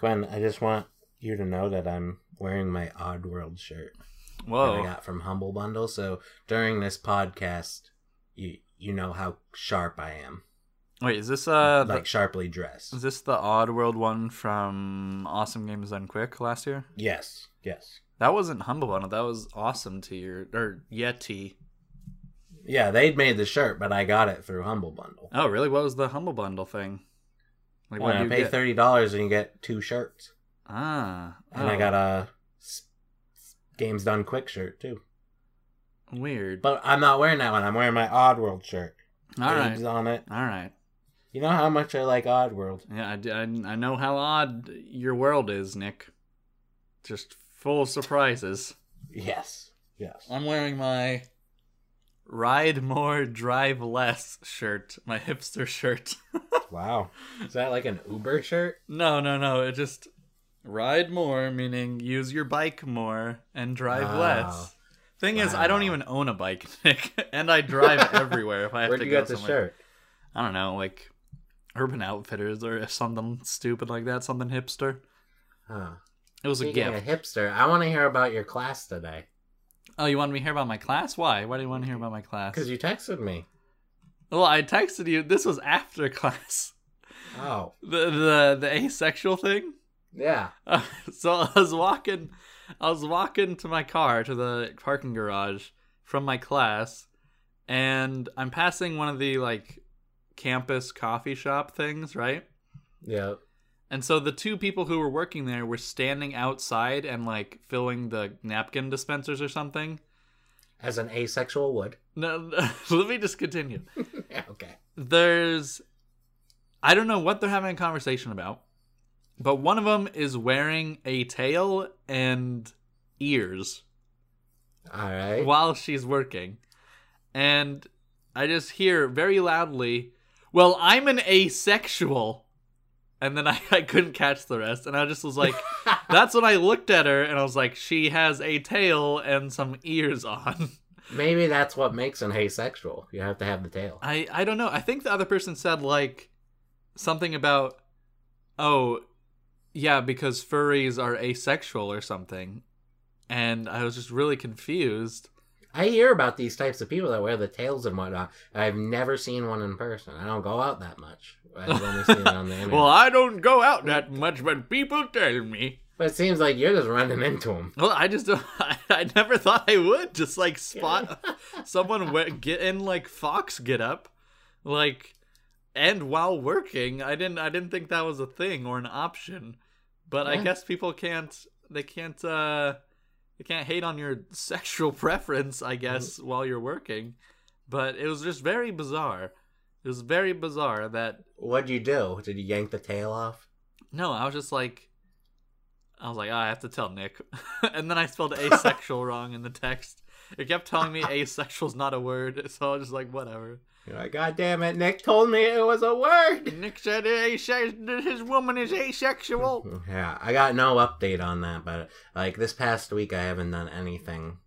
Gwen, I just want you to know that I'm wearing my Oddworld shirt that I got from Humble Bundle. So during this podcast, you you know how sharp I am, Wait, is this uh like sharply dressed. is this the Oddworld one from Awesome Games Done Quick last year? Yes, yes, That wasn't Humble Bundle. That was Awesome Tier or Yeti. yeah. They'd made the shirt, but I got it through Humble Bundle. Oh, really? What was the Humble Bundle thing? Like, Well, what I you pay get? thirty dollars and you get two shirts, Ah, and I oh, got a Games Done Quick shirt too. weird. But I'm not wearing that one. I'm wearing my Oddworld shirt. All right, Games on it. all right. You know how much I like Oddworld. Yeah, I I know how odd your world is, Nick. Just full of surprises. Yes, yes. I'm wearing my Ride More, Drive Less shirt, my hipster shirt. Wow. Is that like an Uber shirt? no, no, no. It just ride more, meaning use your bike more and drive Wow. less. Thing is, I don't even own a bike, Nick, and I drive everywhere if I have Where'd to you go get the somewhere. shirt? I don't know, like Urban Outfitters or something stupid like that, something hipster. Huh. It was a gift. hipster, I want to hear about your class today. Oh, you wanted me to hear about my class? Why? Why do you want to hear about my class? Because you texted me. Well, I texted you. This was after class. Oh. The the the asexual thing. Yeah. Uh, so I was walking, I was walking to my car to the parking garage from my class, and I'm passing one of the like campus coffee shop things, right? Yeah. And so the two people who were working there were standing outside and like filling the napkin dispensers or something. As an asexual would. No, let me just continue. yeah, okay. there's I don't know what they're having a conversation about, but one of them is wearing a tail and ears All right. while she's working. And I just hear very loudly, "Well, I'm an asexual." And then I, I couldn't catch the rest, and I just was like, "That's when I looked at her, and I was like, she has a tail and some ears on." Maybe that's what makes an asexual. You have to have the tail. I I don't know. I think the other person said like something about oh yeah because furries are asexual or something, and I was just really confused. I hear about these types of people that wear the tails and whatnot. I've never seen one in person. I don't go out that much. I've only seen it on the internet. Well, I don't go out that much, but people tell me. but it seems like you're just running into them. Well, I just don't, I, I never thought I would just like spot someone get in like fox get up, like, and while working, I didn't I didn't think that was a thing or an option, but I guess people can't they can't uh they can't hate on your sexual preference I guess while you're working, but it was just very bizarre. It was very bizarre that What'd you do? Did you yank the tail off? no, I was just like. I was like, "Ah, I have to tell Nick. and then I spelled asexual wrong in the text. It kept telling me asexual's not a word, so I was just like, whatever. You're like, God damn it, Nick told me it was a word. Nick said ase- his woman is asexual. Yeah, I got no update on that, but like this past week, I haven't done anything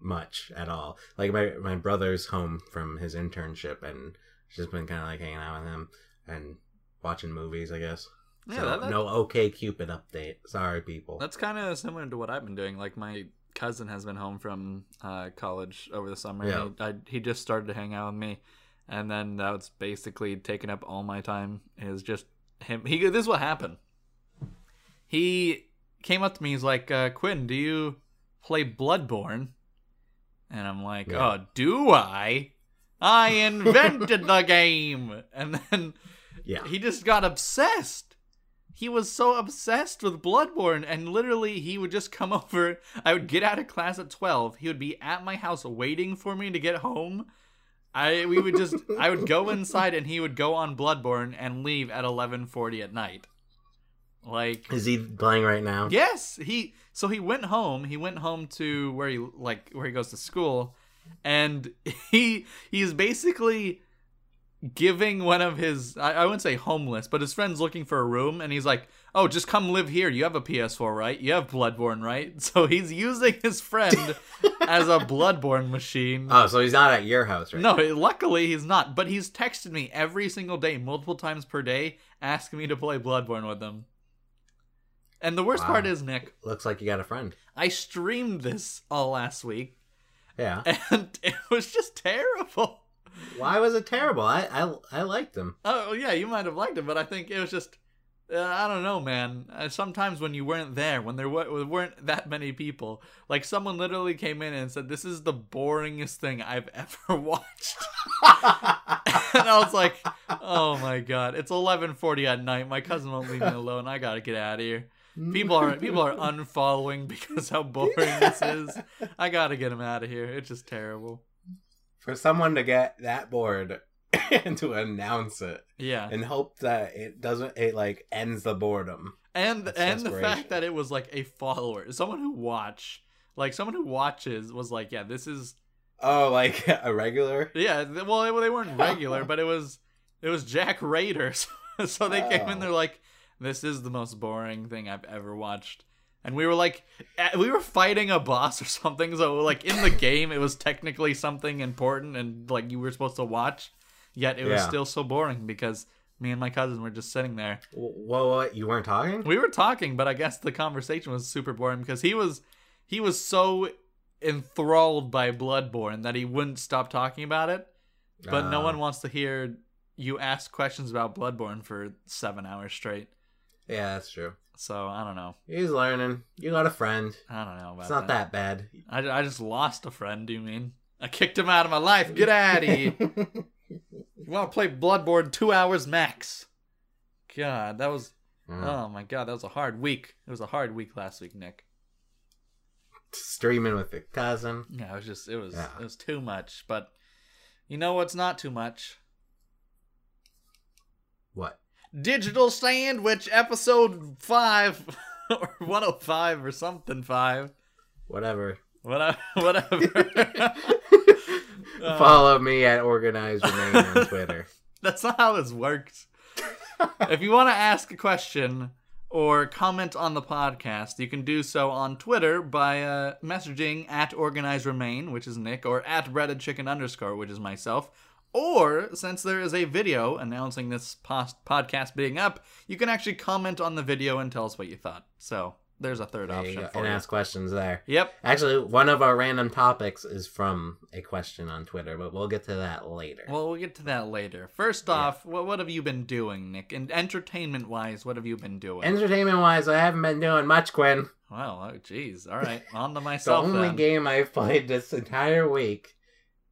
much at all. Like my my brother's home from his internship, and just been kind of like hanging out with him and watching movies, I guess. Yeah, so that- that- no OK Cupid update. Sorry, people. That's kind of similar to what I've been doing. Like my cousin has been home from uh, college over the summer. Yeah. He, I, he just started to hang out with me, and then that's basically taken up all my time. Is just him. He. This is what happened. He came up to me. He's like, uh, "Quinn, do you play Bloodborne?" And I'm like, Yeah. "Oh, do I? I invented the game." And then yeah, he just got obsessed. He was so obsessed with Bloodborne, and literally, he would just come over. I would get out of class at twelve. He would be at my house waiting for me to get home. I we would just I would go inside, and he would go on Bloodborne and leave at eleven forty at night. Like is he playing right now? Yes, he so he went home. He went home to where he like where he goes to school, and he he's basically giving one of his I, I wouldn't say homeless, but his friends looking for a room, and he's like, "Oh, just come live here. You have a PS4, right? You have Bloodborne, right?" So he's using his friend as a Bloodborne machine. Oh, so he's not at your house, right? No, luckily he's not. But he's texted me every single day, multiple times per day, asking me to play Bloodborne with him. And the worst Wow. part is, Nick, Looks like you got a friend. I streamed this all last week, Yeah. and it was just terrible. Why was it terrible? I I, I liked him. Oh yeah, you might have liked it, but I think it was just. Uh, I don't know, man. Uh, sometimes when you weren't there, when there weren't that many people, like someone literally came in and said, "This is the boringest thing I've ever watched," and I was like, "Oh my god, it's 11:40 at night. My cousin won't leave me alone. I gotta get out of here." People are people are unfollowing because how boring this is. I gotta get him out of here. It's just terrible. For someone to get that bored and to announce it Yeah. and hope that it doesn't it like ends the boredom. and That's and the fact that it was like a follower someone who watch like someone who watches was like yeah this is Oh, like a regular? yeah well they, they weren't regular but it was it was jack raiders so they came in Oh. they're like this is the most boring thing i've ever watched and we were like we were fighting a boss or something so like in the game it was technically something important and like you were supposed to watch yet it was Yeah. still so boring because me and my cousin were just sitting there Well, what? You weren't talking? we were talking, but I guess the conversation was super boring because he was he was so enthralled by Bloodborne that he wouldn't stop talking about it. But no Uh, one wants to hear you ask questions about Bloodborne for seven hours straight. Yeah, that's true. So I don't know. He's learning. You got a friend. I don't know about It's not that bad. I, I just lost a friend. Do you mean? I kicked him out of my life. Get out of here. you want to play Bloodborne two hours max? God, that was Mm. oh my god, that was a hard week. It was a hard week last week, Nick. Streaming with your cousin. Yeah, it was just it was Yeah. it was too much. But you know what's not too much? What? Digital Sandwich episode five or one oh five or something five. Whatever. Whatever whatever. Uh, Follow me at Organized Remain on Twitter. That's not how this works. if you want to ask a question or comment on the podcast, you can do so on Twitter by uh, messaging at Organize Remain, which is Nick, or at Breaded Chicken underscore, which is myself. Or, since there is a video announcing this post- podcast being up, you can actually comment on the video and tell us what you thought. So, there's a third There option for And you. ask questions there. Yep. Actually, one of our random topics is from a question on Twitter, but we'll get to that later. Well, we'll get to that later. First off, what, what have you been doing, Nick? And entertainment wise, what have you been doing? Entertainment wise, I haven't been doing much, Quinn. Well, oh jeez. All right, on to myself. The only then. game I've played this entire week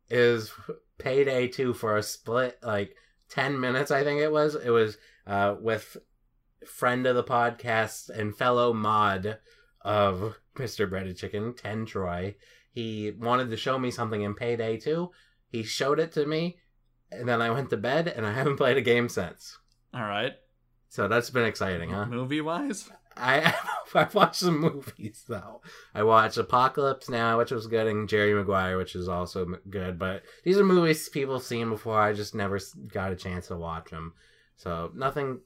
is Payday 2 for a split, like 10 minutes, I think it was. It was uh, with friend of the podcast and fellow mod of Mr. Breaded Chicken, Ten Troy. He wanted to show me something in Payday 2. He showed it to me, and then I went to bed, and I haven't played a game since. All right. So that's been exciting, huh? Movie wise, I I've watched some movies though. I watched Apocalypse Now, which was good, and Jerry Maguire, which is also good. But these are movies people have seen before. I just never got a chance to watch them, so nothing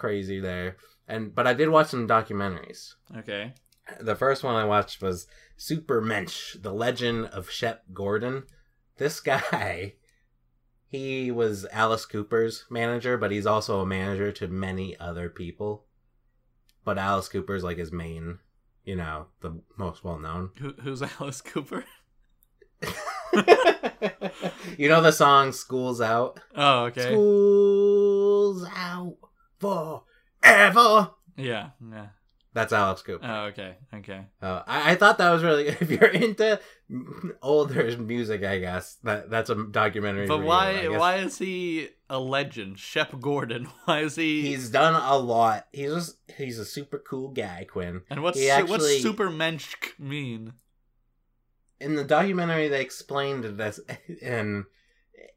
crazy there. And but I did watch some documentaries. okay. The first one I watched was Super Mensch: The Legend of Shep Gordon. This guy, he was Alice Cooper's manager, but he's also a manager to many other people. But Alice Cooper's like his main, you know, the most well known. Who, who's Alice Cooper? you know the song "School's Out." Oh, okay. School's out forever. Yeah. Yeah. That's Alice Cooper. Oh, okay. Okay. Uh, I, I thought that was really if you're into older music, I guess that that's a documentary. But you, why? Why is he a legend, Shep Gordon? Why is he? He's done a lot. He's just he's a super cool guy, Quinn. and what's su- actually- what's Supermensch mean? In the documentary, they explained this, and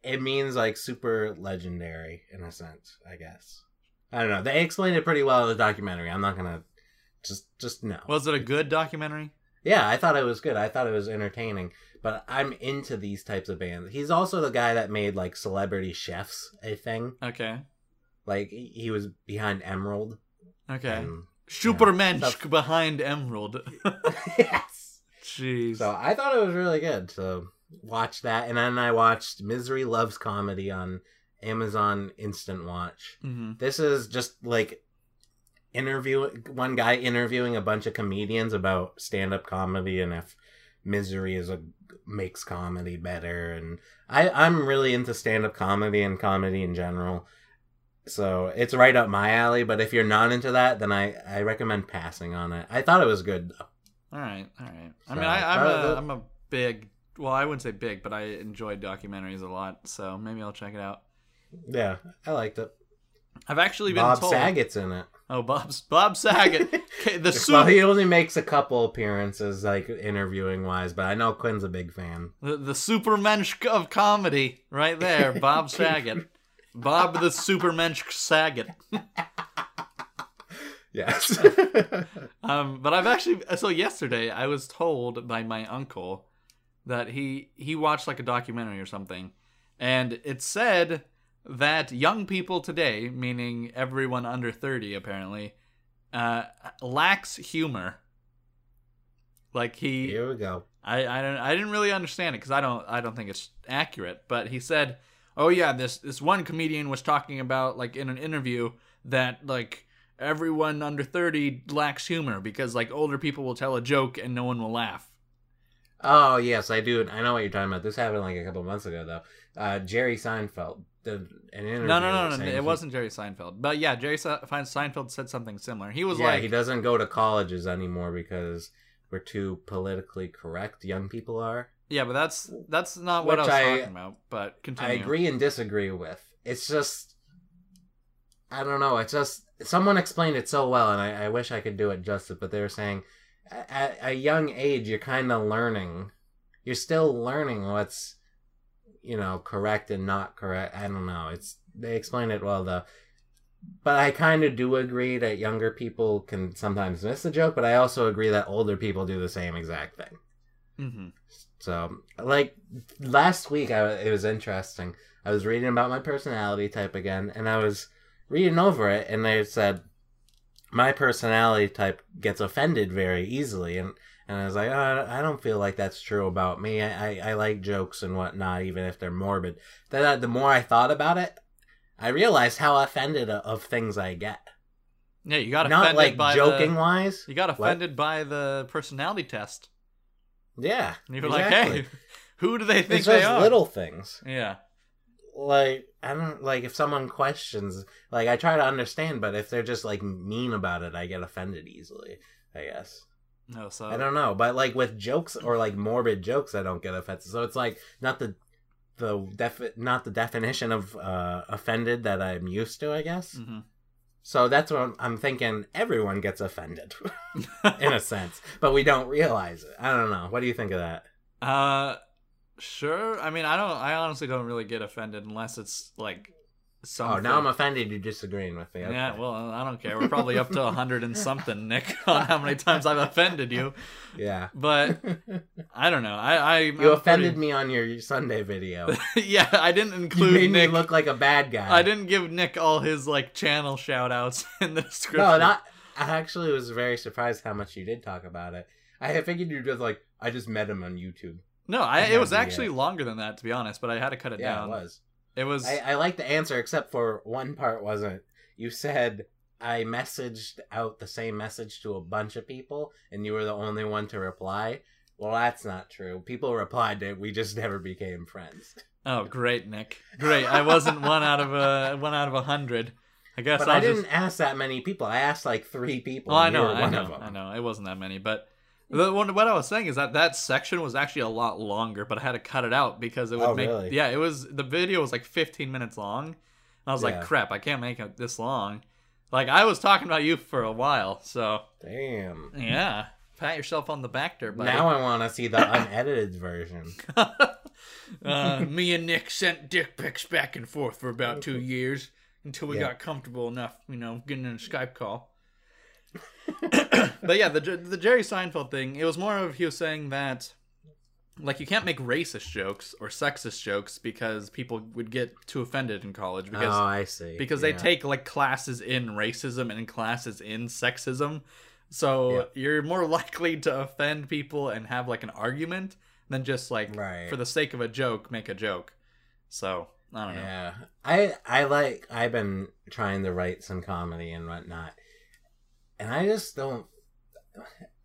it means like super legendary in a sense. I guess I don't know. They explained it pretty well in the documentary. I'm not gonna just just no. Was it a good documentary? Yeah, I thought it was good. I thought it was entertaining. But I'm into these types of bands. He's also the guy that made like Celebrity Chefs a thing. Okay. Like he was behind Emeril. Okay. and- Supermensch behind Emeril. yes. Jeez. So I thought it was really good. So watch that, and then I watched Misery Loves Comedy on Amazon Instant Watch. hmm This is just like interview one guy interviewing a bunch of comedians about stand-up comedy and if misery is a makes comedy better and I I'm really into stand-up comedy and comedy in general. So it's right up my alley, but if you're not into that, then I I recommend passing on it. I thought it was good though. All right, all right. I mean, I, I'm uh, a I'm a big. Well, I wouldn't say big, but I enjoy documentaries a lot, so maybe I'll check it out. Yeah, I liked it. I've actually been Bob told. Saget's in it. Oh, Bob's Bob Saget. The well, he only makes a couple appearances, like interviewing wise, but I know Quinn's a big fan. the, the supermensch of comedy, right there. Bob Saget. Bob the supermensch Saget. Yes. Um, but I've actually so yesterday I was told by my uncle that he he watched like a documentary or something, and it said that young people today, meaning everyone under thirty apparently, uh, lacks humor. Like he, Here we go. I I don't I didn't really understand it because I don't I don't think it's accurate. But he said, "Oh yeah, this this one comedian was talking about like in an interview that like everyone under thirty lacks humor because like older people will tell a joke and no one will laugh." Oh yes, I do. I know what you're talking about. This happened like a couple months ago, though. Uh, Jerry Seinfeld did an interview. No, no, no, no, it he- wasn't Jerry Seinfeld. But yeah, Jerry Se- Seinfeld said something similar. He was yeah, like, he doesn't go to colleges anymore because we're too politically correct. Young people are. yeah, but that's that's not what I was I- talking about. But continue. I agree and disagree with. It's just, I don't know. It's just someone explained it so well, and I, I wish I could do it justice. But they were saying, at a young age, you're kind of learning. You're still learning what's, you know, correct and not correct. I don't know. It's they explain it well though. But I kind of do agree that younger people can sometimes miss the joke, but I also agree that older people do the same exact thing. hmm So, like last week, I, it was interesting. I was reading about my personality type again, and I was reading over it, and they said my personality type gets offended very easily, and and I was like, oh, I don't feel like that's true about me. I, I, I like jokes and whatnot, even if they're morbid. Then the more I thought about it, I realized how offended of, of things I get. Yeah, you got Not offended like by joking The, wise. you got What? offended by the personality test. Yeah, And you were exactly. like, hey, who do they think it's they are? little things. Yeah. like I don't like if someone questions like I try to understand, but if they're just like mean about it, I get offended easily. I guess No, so I don't know, but like with jokes or like morbid jokes, I don't get offended. So it's like not the the def not the definition of uh offended that I'm used to. I guess. hmm So that's what I'm, I'm thinking. Everyone gets offended in a sense, but we don't realize it. I don't know. What do you think of that? Uh, sure. I mean, I don't. I honestly don't really get offended unless it's like Oh, now I'm offended. You're disagreeing with me. Yeah, well, I don't care. We're probably up to a hundred and something, Nick, on how many times I've offended you. yeah. But I don't know. I, I You offended me on your Sunday video. yeah, I didn't You include made Nick. me look like a bad guy. I didn't give Nick all his like channel shout outs in the description. No, not. I actually was very surprised how much you did talk about it. I figured you'd just like, I just met him on YouTube. No, I, it was actually uh, longer than that, to be honest. But I had to cut it yeah, down. it was. It was. I, I like the answer, except for one part wasn't. You said I messaged out the same message to a bunch of people, and you were the only one to reply. Well, that's not true. People replied to it. We just never became friends. Oh, great, Nick. Great. I wasn't one out of a one out of a hundred. I guess But I'll I didn't Just... ask that many people. I asked like three people. Well, I know, I know. I know. It wasn't that many, but the one what I was saying is that that section was actually a lot longer, but I had to cut it out because it would Oh, make. really? Yeah, it was the video was like 15 minutes long. And I was like, crap, I can't make it this long. Like I was talking about you for a while, so Damn. yeah. Pat yourself on the back there, buddy. Now I want to see the unedited version. uh, me and Nick sent dick pics back and forth for about two years until we Yeah. got comfortable enough, you know, getting in a Skype call. but yeah, the the Jerry Seinfeld thing, it was more of he was saying that like you can't make racist jokes or sexist jokes because people would get too offended in college because oh, I see. because they take like classes in racism and classes in sexism. So you're more likely to offend people and have like an argument than just like Right. for the sake of a joke make a joke. So I don't know. Yeah, I I like. I've been trying to write some comedy and whatnot. And I just don't.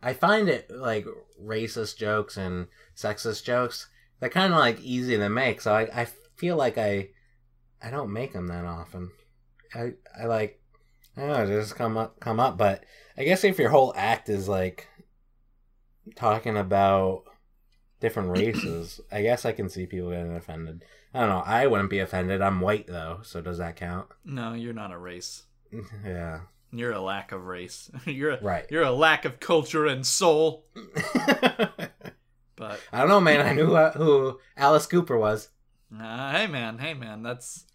I find it like racist jokes and sexist jokes. They're kind of like easy to make, so I, I feel like I I don't make them that often. I I like I don't know, they just come up come up. But I guess if your whole act is like talking about different races, I guess I can see people getting offended. I don't know. I wouldn't be offended. I'm white though, so does that count? No, you're not a race. yeah. You're a lack of race. you're a, Right. You're a lack of culture and soul. But I don't know, man. I knew uh, who Alice Cooper was. uh, hey, man, hey, man, that's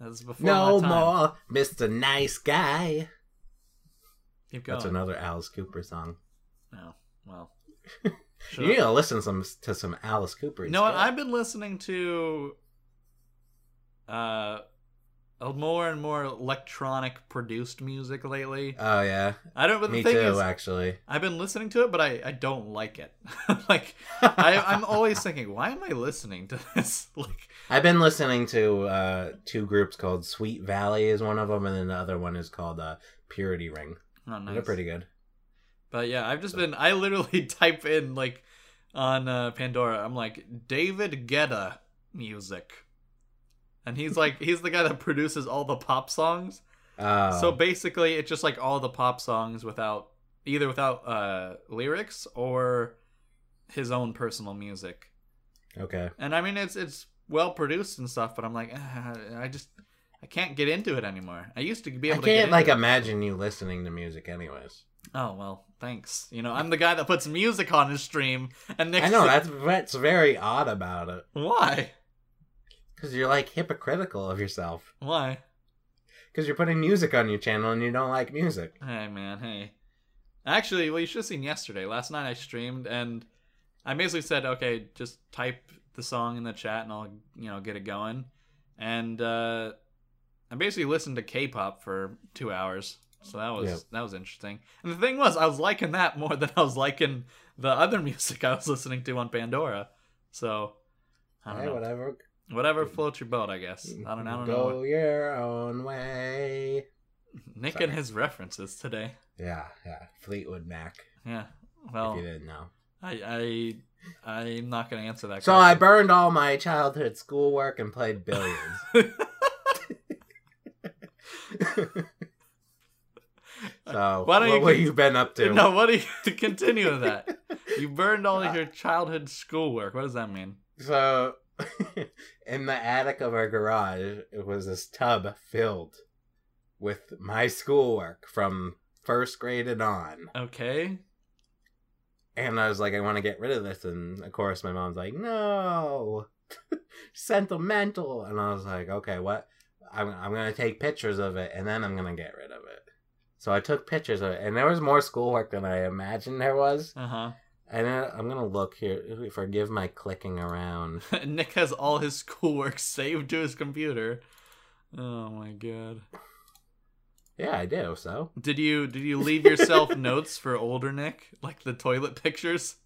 that's before No my time. more Mr. Nice Guy. Keep going. That's another Alice Cooper song. No, well. You need to listen some to some Alice Cooper. You know? I've been listening to uh more and more electronic produced music lately. Oh yeah, I don't. But the me thing too. is, actually, I've been listening to it, but I I don't like it. like I I'm always thinking, why am I listening to this? like I've been listening to uh, two groups called Sweet Valley is one of them, and then the other one is called uh, Purity Ring. oh, nice. They're pretty good. But yeah, I've just been. I literally type in like on uh, Pandora. I'm like David Guetta music, and he's like he's the guy that produces all the pop songs. Uh, So basically, it's just like all the pop songs without either without uh, lyrics or his own personal music. okay, And I mean, it's it's well produced and stuff, but I'm like, "Ah, I just I can't get into it anymore. I used to be I able to. get can't like into it. imagine you listening to music, anyways. Oh well, thanks. You know, I'm the guy that puts music on his stream, and Nick's I know that's that's very odd about it why because you're like hypocritical of yourself why. because you're putting music on your channel and you don't like music. Hey man, hey. Actually, well, you should have seen yesterday. Last night I streamed and I basically said, okay, just type the song in the chat and I'll, you know, get it going. And uh, I basically listened to K-pop for two hours, so that was Yeah. that was interesting. And the thing was, I was liking that more than I was liking the other music I was listening to on Pandora. So I don't Hey, know. whatever. Whatever floats your boat, I guess. I don't, I don't know. Go your own way. Nick Sorry. and his references today. Yeah, yeah. Fleetwood Mac. Yeah. Well, if you didn't know. I I I'm not gonna answer that. So I burned all my childhood schoolwork and played billiards. so Why don't what, you what you been up to? no, what do you to continue with that? You burned all of your childhood schoolwork. What does that mean? So in the attic of our garage, it was this tub filled with my schoolwork from first grade and on. Okay. And I was like, I want to get rid of this. And of course, my mom's like, no, sentimental. And I was like, okay, what? I'm, I'm going to take pictures of it and then I'm going to get rid of it. So I took pictures of it. And there was more schoolwork than I imagined there was. Uh huh. And I- I'm to look here. Forgive my clicking around. Nick has all his schoolwork saved to his computer. Oh my god. Yeah, I do. So Did you did you leave yourself notes for older Nick, like the toilet pictures?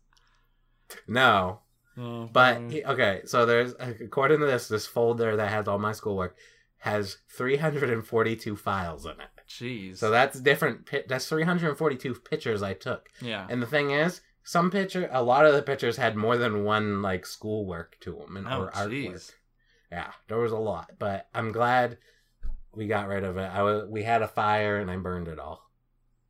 no. Oh, But he, okay, so there's according to this, this folder that has all my schoolwork has 342 files in it. jeez. So that's different. That's 342 pictures I took. yeah. And the thing is, some picture, a lot of the pictures had more than one like schoolwork to them and Oh, or artwork. jeez. Yeah, there was a lot, but I'm glad we got rid of it. I was we had a fire and I burned it all,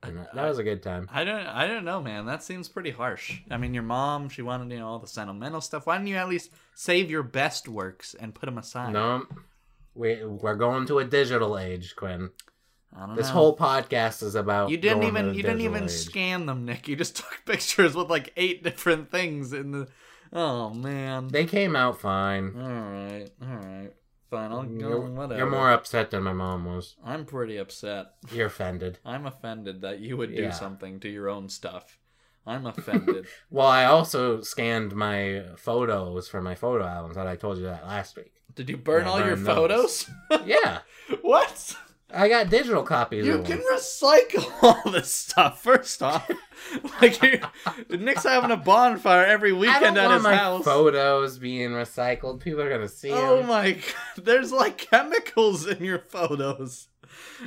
and that, that was a good time. I don't I don't know, man. That seems pretty harsh. I mean, your mom, she wanted, you know, all the sentimental stuff. Why didn't you at least save your best works and put them aside? No, we we're going to a digital age, Quinn. I don't This know. whole podcast is about You didn't even you didn't even age. scan them, Nick. You just took pictures with like eight different things in the Oh man. They came out fine. Alright, alright. Fine, I'll go You're, whatever. you're more upset than my mom was. I'm pretty upset. You're offended. I'm offended that you would do Yeah. something to your own stuff. I'm offended. Well, I also scanned my photos for my photo albums. That I told you that last week. Did you burn all your burn photos? Yeah, what? I got digital copies. You can recycle all this stuff. First off, like Nick's having a bonfire every weekend at his house. photos being recycled. People are gonna see oh them. my god, there's like chemicals in your photos.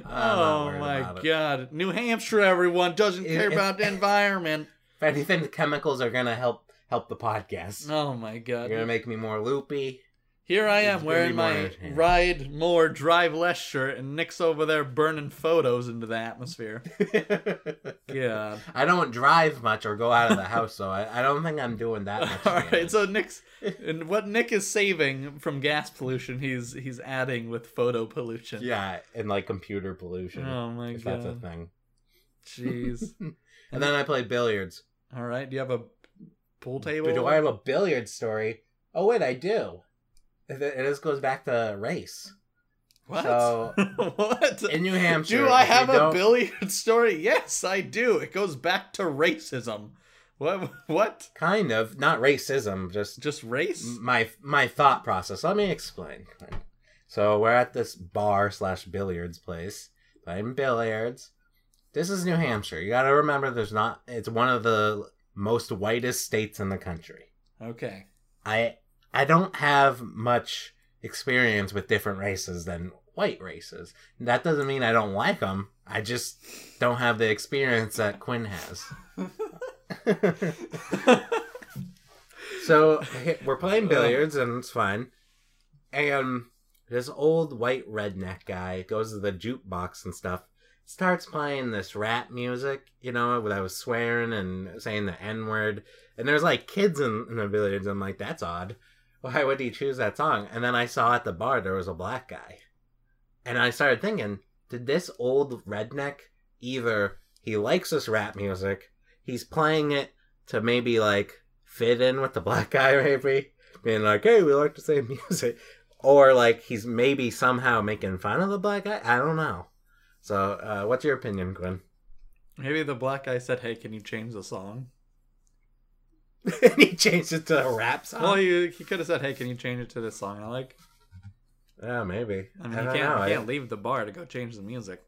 not oh my about it. god. New Hampshire, everyone, doesn't care it- about the environment. If anything, the chemicals are gonna help help the podcast. Oh my God! You're gonna make me more loopy. Here I am wearing more my ride more, drive less shirt, and Nick's over there burning photos into the atmosphere. yeah. I don't drive much or go out of the house, so I, I don't think I'm doing that much. All right, so Nick's and what Nick is saving from gas pollution, he's he's adding with photo pollution. yeah, and like computer pollution, Oh my if that's a thing. Jeez. And then I play billiards. All right. Do you have a pool table? But do I have a billiard story? Oh wait, I do. Th- This goes back to race. what? So, what? In New Hampshire, do I have a billiard story? Yes, I do. It goes back to racism. What? What? Kind of, not racism, just Just race? my my thought process. Let me explain. So we're at this bar slash billiards place playing billiards. This is New Hampshire. You got to remember, there's not. It's one of the most whitest states in the country. Okay. I I don't have much experience with different races than white races. That doesn't mean I don't like them. I just don't have the experience that Quinn has. so we're playing billiards and it's fine. And this old white redneck guy goes to the jukebox and stuff, starts playing this rap music, you know, that was swearing and saying the N word. And there's like kids in, in the billiards. I'm like, that's odd. Why would he choose that song? And then I saw at the bar there was a black guy. And I started thinking, did this old redneck either he likes this rap music, he's playing it to maybe like fit in with the black guy, maybe being like, hey, we like the same music, or like he's maybe somehow making fun of the black guy. I don't know. So, uh, what's your opinion, Gwen? Maybe the black guy said, "Hey, can you change the song?" and he changed it to a rap song. Well, he, he could have said, "Hey, can you change it to this song I like?" yeah, maybe. I mean, I he can't, know. he can't leave the bar to go change the music.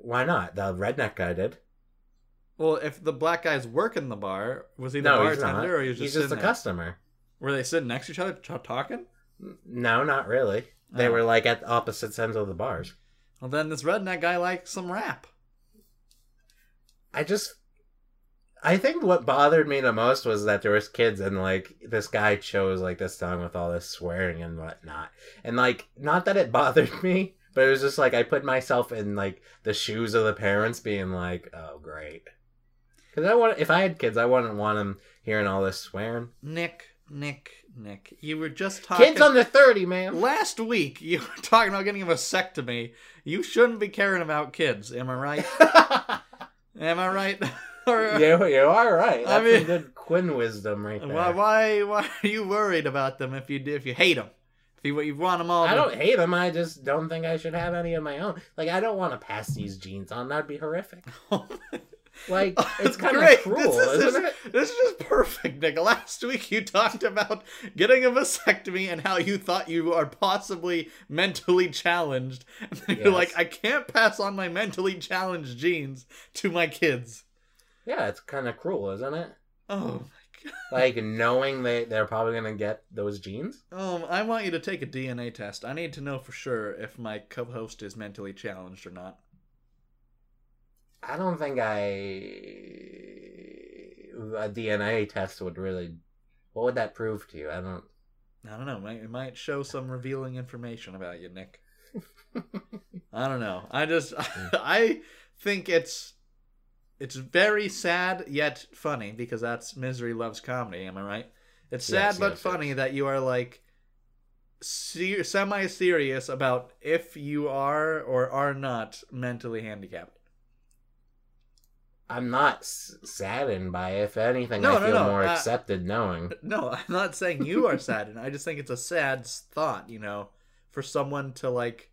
Why not? The redneck guy did. Well, if the black guy's working the bar, was he the No, bartender or he was just he's just a there? customer. Were they sitting next to each other ch- talking? No, not really. They Oh. were like at the opposite ends of the bars. Well, then this redneck guy likes some rap. I just I think what bothered me the most was that there was kids and like this guy chose like this song with all this swearing and whatnot. And like not that it bothered me, but it was just like I put myself in like the shoes of the parents being like, Oh great. Cause I want if I had kids I wouldn't want them hearing all this swearing. Nick, Nick, Nick, you were just talking. Kids under thirty, man. Last week, you were talking about getting a vasectomy. You shouldn't be caring about kids. Am I right? Am I right? Or, you, you are right. I That's mean- some good Quinn wisdom right there. Why, why, why are you worried about them if you do- if you hate them? If you, you want them all, I don't hate them. I just don't think I should have any of my own. Like I don't want to pass these genes on. That'd be horrific. Oh like it's kind of cruel, This is, isn't this, it? this is just perfect, Nick. Last week you talked about getting a vasectomy and how you thought you are possibly mentally challenged. And then you're like, I can't pass on my mentally challenged genes to my kids. Yeah, it's kind of cruel, isn't it? Oh my god. Like knowing they they're probably gonna get those genes. Um, I want you to take a DNA test. I need to know for sure if my co-host is mentally challenged or not. I don't think I a DNA test would really. What would that prove to you? I don't. I don't know. It might, it might show some revealing information about you, Nick. I don't know. I just I think it's it's very sad yet funny because that's misery loves comedy. Am I right? It's sad Yes, but yes, funny yes. that you are like ser- semi serious about if you are or are not mentally handicapped. I'm not s- saddened by it. If anything, No, I no, feel no, more uh, accepted knowing. No, I'm not saying you are saddened. I just think it's a sad thought, you know, for someone to like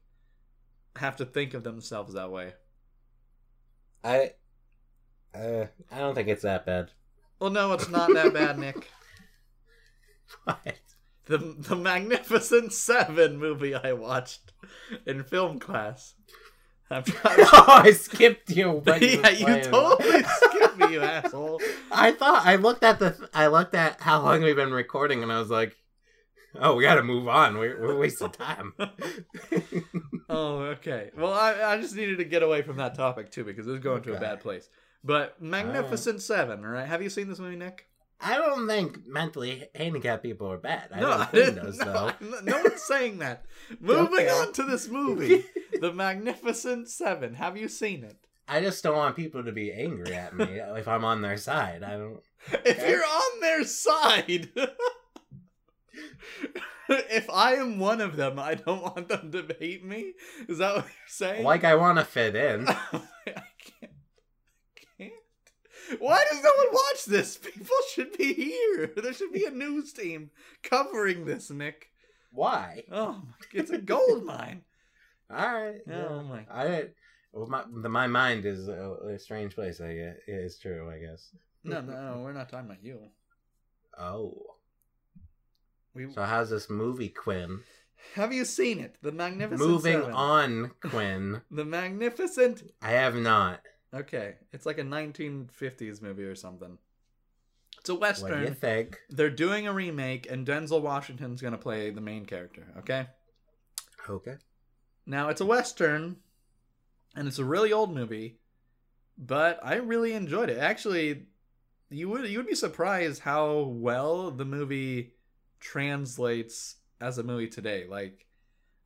have to think of themselves that way. I. Uh, I don't think it's that bad. Well, no, it's not that bad, Nick. What? The the Magnificent Seven movie I watched in film class. I'm trying. oh, I skipped you. yeah, you totally skipped me, you asshole. I thought I looked at the I looked at how long we've been recording and I was like, Oh, we gotta move on. We're, we're wasting time. oh, okay. Well, I, I just needed to get away from that topic too because it was going to a bad place. But oh. Magnificent Seven, right? Have you seen this movie, Nick? I don't think mentally handicapped people are bad. I no, don't I think didn't. those, no, though. no, no one's saying that. Moving on to this movie, The Magnificent Seven. Have you seen it? I just don't want people to be angry at me if I'm on their side. I don't. If you're on their side, if I am one of them, I don't want them to hate me. Is that what you're saying? Like I want to fit in. I can't. I can't. Why does no one watch this? People should be here. There should be a news team covering this, Nick. Why? Oh, it's a gold mine. All right. Oh my. I. Well, my the, my mind is a, a strange place. I guess it is true. I guess. No, no, no, we're not talking about you. Oh. We So how's this movie, Quinn? have you seen it? The Magnificent Moving Seven. on, Quinn. The Magnificent. I have not. Okay, it's like a 1950s movie or something. It's a western. What do you think? They're doing a remake, and Denzel Washington's gonna play the main character. Okay. Okay. Now it's a western, and it's a really old movie, but I really enjoyed it. Actually, you would you would be surprised how well the movie translates as a movie today. Like,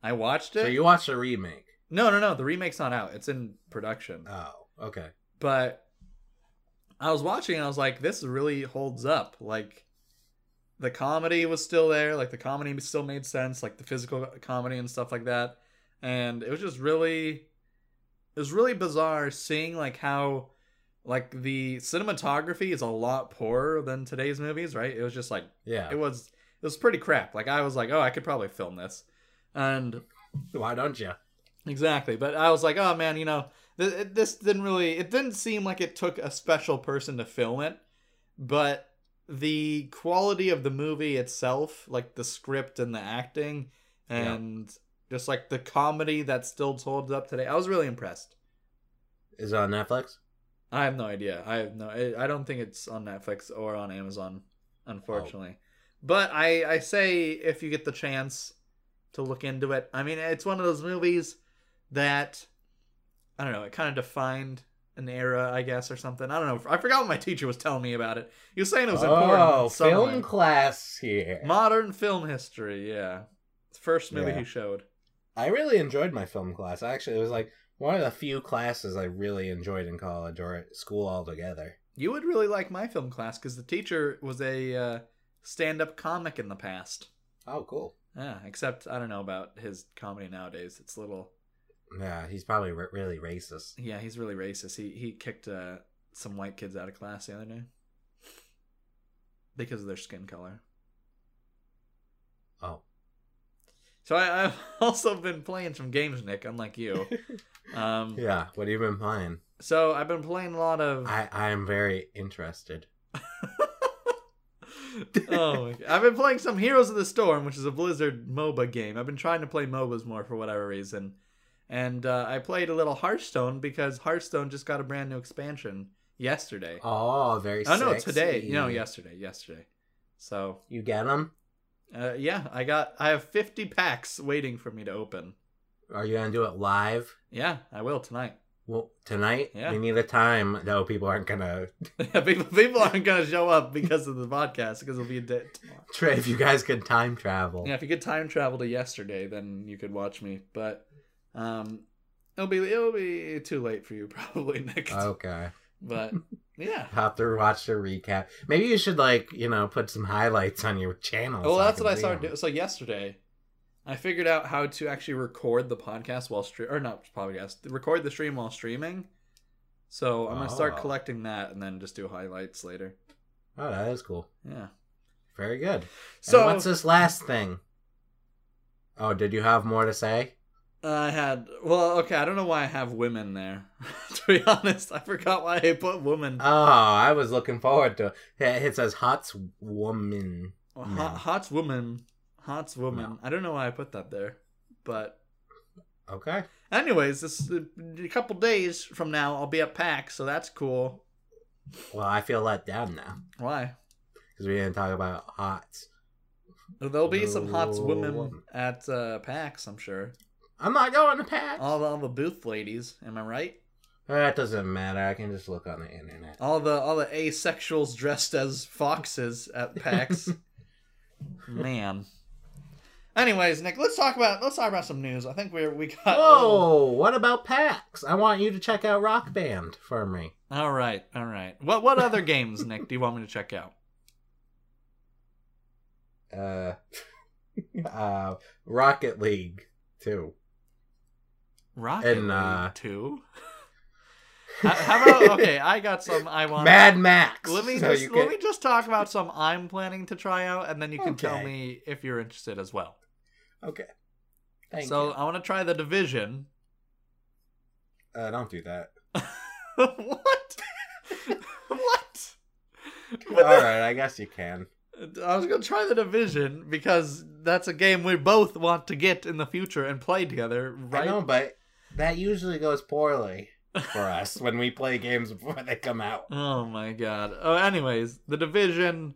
I watched it. So you watched the remake? No, no, no. The remake's not out. It's in production. Oh, okay. But I was watching and I was like, this really holds up. Like the comedy was still there, like the comedy still made sense, like the physical comedy and stuff like that. And it was just really it was really bizarre seeing like how like the cinematography is a lot poorer than today's movies, right? It was just like Yeah. it was it was pretty crap. Like I was like, oh, I could probably film this. And Why don't you? Exactly, but I was like, oh man, you know, this didn't really. It didn't seem like it took a special person to film it, but the quality of the movie itself, like the script and the acting, and just like the comedy that still holds up today, I was really impressed. Is it on Netflix? I have no idea. I have no. I I don't think it's on Netflix or on Amazon, unfortunately. Oh. But I I say if you get the chance to look into it. I mean, it's one of those movies that I don't know. It kind of defined an era, I guess, or something. I don't know. I forgot what my teacher was telling me about it. He was saying it was important. Oh, film class here. modern film history. Yeah, first movie Yeah. he showed. I really enjoyed my film class. Actually, it was like one of the few classes I really enjoyed in college or at school altogether. You would really like my film class because the teacher was a uh, stand-up comic in the past. Oh, cool. Yeah, except I don't know about his comedy nowadays. It's a little. Yeah, he's probably re- really racist. Yeah, he's really racist. He he kicked uh, some white kids out of class the other day because of their skin color. Oh. So I, I've also been playing some games, Nick. Unlike you, um, yeah, what have you been playing? so I've been playing a lot of. I I am very interested. oh, my God. I've been playing some Heroes of the Storm, which is a Blizzard MOBA game. I've been trying to play MOBAs more for whatever reason, and uh, I played a little Hearthstone because Hearthstone just got a brand new expansion yesterday. Oh, very. Oh no, sexy. today. No, yesterday. Yesterday. So You get them? uh, yeah, I got. I have fifty packs waiting for me to open. Are you gonna do it live? Yeah, I will tonight. Well, tonight Yeah. we need a time. though. people aren't gonna. people, people aren't gonna show up because of the podcast because it'll be a day. Trey, if you guys could time travel. Yeah, if you could time travel to yesterday, then you could watch me. But um, it'll be it'll be too late for you probably next. Okay. But yeah. Have to watch the recap. Maybe you should like you know put some highlights on your channel. Well, so that's can what I started doing. So yesterday, I figured out how to actually record the podcast while stream or not podcast, record the stream while streaming. So I'm gonna start Oh. collecting that and then just do highlights later. Oh, that is cool. Yeah. Very good. So and what's this last thing? Oh, did you have more to say? I had well, okay. I don't know why I have women there. to be honest, I forgot why I put woman. Oh, I was looking forward to it. It says Hot's woman. Well, hot, hot's woman, hot's woman. No. I don't know why I put that there, but Okay. anyways, this a couple days from now I'll be at PAX, so that's cool. Well, I feel let down now Why? because we didn't talk about Hots. There'll be some hot No women at uh, PAX, I'm sure. I'm not going to PAX. All the, all the booth ladies, am I right? That doesn't matter. I can just look on the internet. All the all the asexuals dressed as foxes at PAX. Man. Anyways, Nick, let's talk about let's talk about some news. I think we're we got. Whoa! What about PAX? I want you to check out Rock Band for me. All right, all right. What what other games, Nick, do you want me to check out? Uh, uh, Rocket League too. Rocket And, League uh, two. How- about okay? I got some. I want. Mad Max. Let me So just let can- me just talk about some I'm planning to try out, and then you can tell me if you're interested as well. Okay. Thank so you. I want to try the division. Uh, don't do that. what? what? All right, I guess you can. I was gonna try the division because that's a game we both want to get in the future and play together, I right? know, but that usually goes poorly for us when we play games before they come out. Oh my god. Oh, anyways, the division.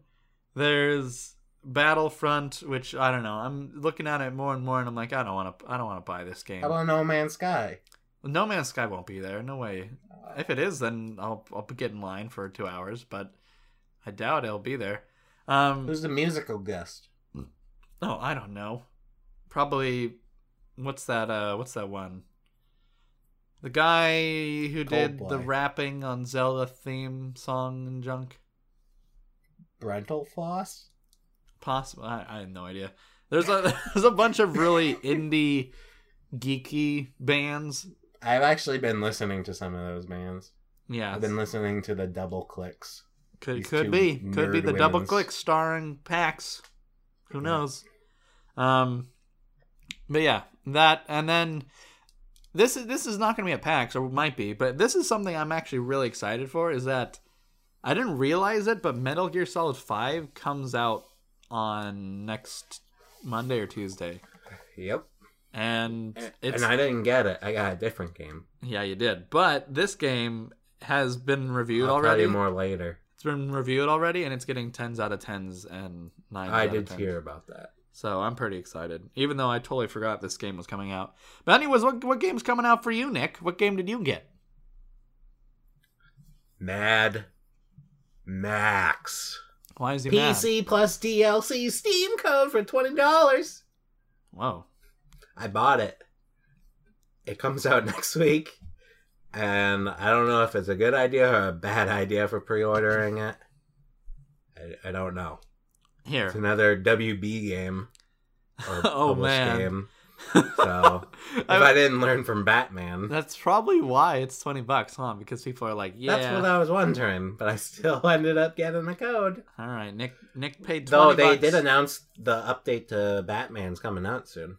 There's Battlefront, which I don't know. I'm looking at it more and more, and I'm like, I don't want to. I don't want to buy this game. How about No Man's Sky? No Man's Sky won't be there. No way. If it is, then I'll I'll get in line for two hours, but I doubt it'll be there. Um, Who's the musical guest? oh, I don't know. Probably, what's that? Uh, what's that one? The guy who did the rapping on Zelda theme song and junk. Brentalfloss? Possible. I, I have no idea. There's a there's a bunch of really indie, geeky bands. I've actually been listening to some of those bands. Yeah, I've been listening to the Double Clicks. could these could be could be the double Clicks starring Pax. Who Yeah. knows? Um, but yeah, that and then this is this is not going to be a PAX or it might be, but this is something I'm actually really excited for. Is that I didn't realize it, but Metal Gear Solid Five comes out on next Monday or Tuesday, Yep. and it's and I didn't get it. I got a different game. yeah, you did. But this game has been reviewed I'll already. tell you more later. It's been reviewed already, and it's getting tens out of tens and nine. I out of did 10s. hear about that. So I'm pretty excited, even though I totally forgot this game was coming out. But anyways, what what game's coming out for you, Nick? What game did you get? Mad Max. Why is he mad? PC plus DLC Steam code for twenty dollars. Whoa. I bought it. It comes out next week, and I don't know if it's a good idea or a bad idea for pre-ordering it. I, I don't know. Here. It's another WB game. Or Oh, man. Game. So if I, I- didn't learn from Batman, that's probably why it's twenty bucks, huh? Because people are like, yeah. that's what I was wondering. But I still ended up getting the code. All right, Nick. Nick paid Though they bucks. did announce the update to Batman's coming out soon.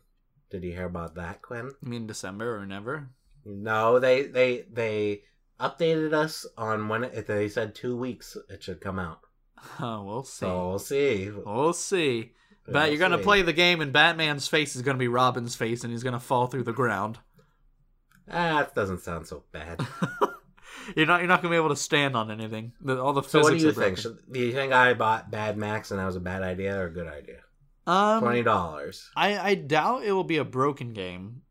Did you hear about that, Quinn? You mean December or never? No, they they they updated us on when it, they said two weeks it should come out. Oh, we'll see. So we'll see. We'll see. We'll But you're gonna see. play the game, and Batman's face is gonna be Robin's face, and he's gonna fall through the ground. Ah, that doesn't sound so bad. you're not. You're not gonna be able to stand on anything. The, all the So what do you think? Should, do you think I bought Bad Max and that was a bad idea or a good idea? Um, Twenty dollars. I, I doubt it will be a broken game,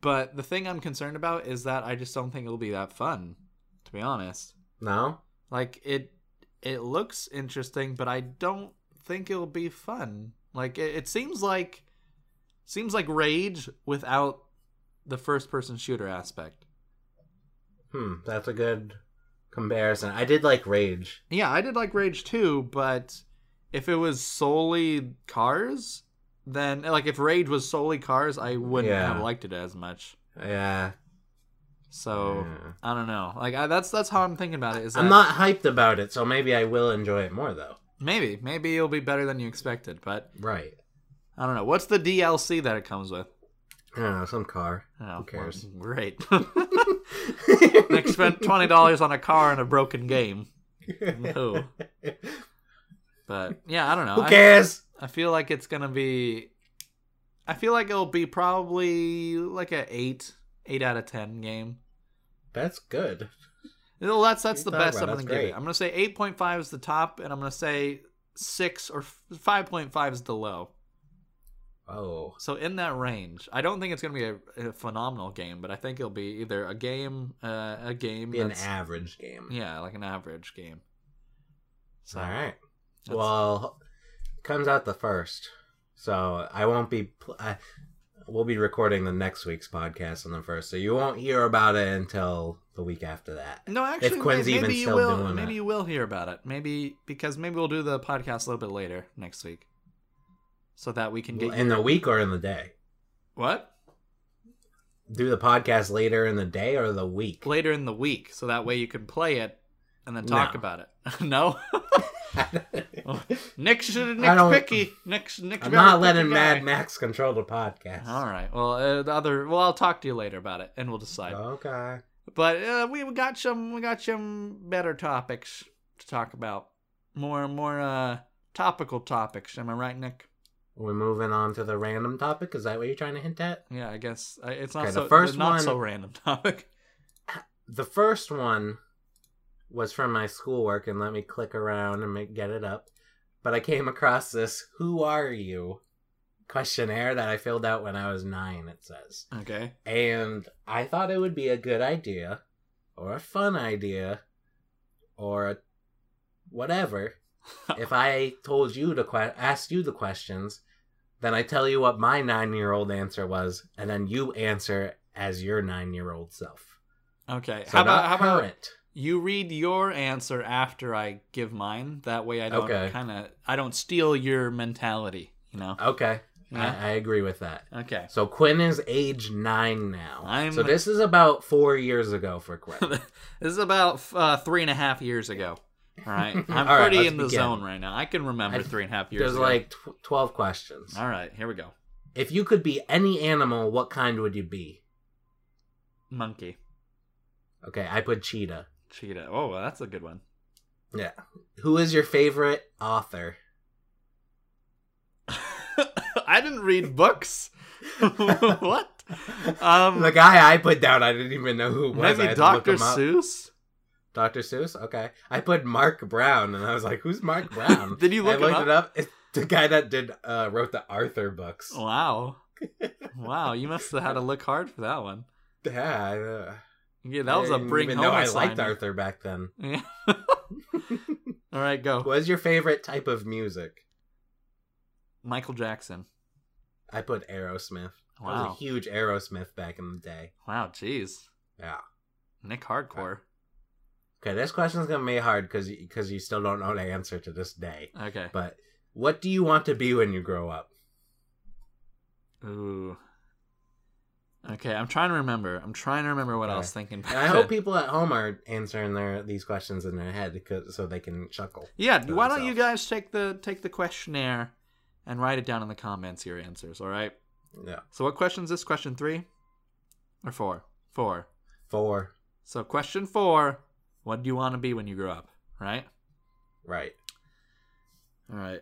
but the thing I'm concerned about is that I just don't think it'll be that fun. To be honest, No. like it, it looks interesting, but I don't think it'll be fun. Like it, it seems like, seems like Rage without the first person shooter aspect. Hmm. That's a good comparison. I did like Rage. Yeah, I did like Rage too, but if it was solely cars, then like if Rage was solely cars, I wouldn't Yeah. have liked it as much. Yeah. So Yeah. I don't know. Like I, that's that's how I'm thinking about it. Is that I'm not hyped about it, so maybe I will enjoy it more though. maybe maybe it'll be better than you expected, but Right. I don't know. What's the DLC that it comes with? I don't know, some car. Oh, Who cares? well, great. Nick spent twenty dollars on a car and a broken game. No. But yeah, I don't know. Who I- cares? I feel like it's gonna be. I feel like it'll be probably like a eight, eight out of ten game. That's good. Well, that's that's the best I'm gonna give it. I'm gonna say eight point five is the top, and I'm gonna say six or five point five is the low. Oh, So in that range, I don't think it's going to be a, a phenomenal game, but I think it'll be either a game, uh, a game be an average game. yeah, like an average game. So All right. Well, comes out the first, so I won't be. Pl- I, we'll be recording the next week's podcast on the first, so you won't hear about it until the week after that. no, actually, Quinn's maybe even you still will. doing Maybe it. you will hear about it. Maybe because maybe we'll do the podcast a little bit later next week, so that we can get In the week or in the day? what Do the podcast later in the day or the week? later in the week, so that way you can play it and then talk No. about it. no, Nick's Nick's picky. Nick's Nick's. I'm not picky letting guy. Mad Max control the podcast. All right. Well, uh, the other. Well, I'll talk to you later about it, and we'll decide. Okay. But uh, we we got some we got some better topics to talk about. More more uh topical topics. Am I right, Nick? We're moving on to the random topic. Is that what you're trying to hint at? Yeah, I guess uh, it's not Okay, so the first not one- so random topic. The first one was from my schoolwork, and let me click around and make, get it up. But I came across this "Who are you?" questionnaire that I filled out when I was nine. It says, Okay. and I thought it would be a good idea, or a fun idea, or a whatever. if I told you to que- ask you the questions, then I tell you what my nine-year-old answer was, and then you answer as your nine-year-old self. Okay. So how about how about current. You read your answer after I give mine? That way I don't Okay. kind of I don't steal your mentality. You know. Okay, Yeah. I, I agree with that. Okay. So Quinn is age nine now. I'm- So this is about four years ago for Quinn. this is about uh, three and a half years ago. All right, I'm All right, pretty let's in the begin. zone right now. I can remember I- three and a half years There's ago. like tw- twelve questions. all right, here we go. If you could be any animal, what kind would you be? Monkey, Okay, I put cheetah. Cheetah. Oh, well, that's a good one. Yeah. Who is your favorite author? I didn't read books. what? Um, the guy I put down, I didn't even know who was. Maybe had to look Dr. Seuss. Dr. Seuss. Okay, I put Marc Brown, and I was like, "Who's Marc Brown?" Did you look I looked up? it up. It's the guy that did uh, wrote the Arthur books. Wow. wow, you must have had to look hard for that one. Yeah, I, Yeah, that was a bring home know I liked Arthur back then. Yeah. All right, go. What is your favorite type of music? Michael Jackson. I put Aerosmith. I was Wow. a huge Aerosmith back in the day. Wow, jeez. Yeah. Nick Hardcore. Uh, okay, this question's gonna be hard because because you still don't know the answer to this day. Okay. But what do you want to be when you grow up? Ooh. Okay, I'm trying to remember. I'm trying to remember what I was thinking. I hope people at home are answering their these questions in their head so they can chuckle. yeah, why don't you guys take the take the questionnaire and write it down in the comments your answers, all right? Yeah. So what question is this? Question 3 or 4? 4. Four. So question 4, what do you want to be when you grow up, right? Right. All right.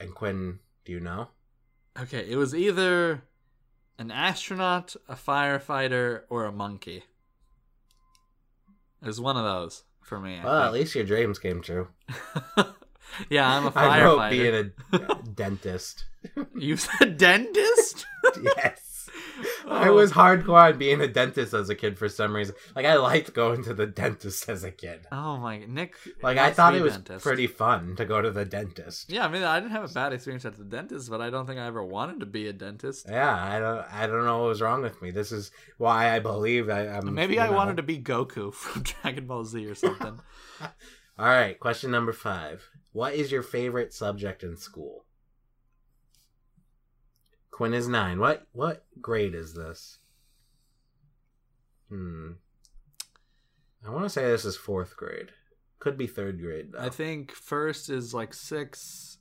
And Quinn, do you know? Okay, it was either an astronaut, a firefighter, or a monkey. It was one of those for me. I Well, at least your dreams came true. yeah, I'm a I wrote being a dentist. You said dentist? yes. I Oh. was hardcore on being a dentist as a kid for some reason. Like I liked going to the dentist as a kid. Oh my, Nick. Like I thought it was dentist. pretty fun to go to the dentist. Yeah, I mean, I didn't have a bad experience at the dentist, but I don't think I ever wanted to be a dentist. Yeah, I don't I don't know what was wrong with me. This is why I believe I, I'm Maybe I know. wanted to be Goku from Dragon Ball Z or something. All right, question number 5. What is your favorite subject in school? Quinn is 9. What what grade is this? Hmm. I want to say this is 4th grade. Could be 3rd grade though. I think first is like six,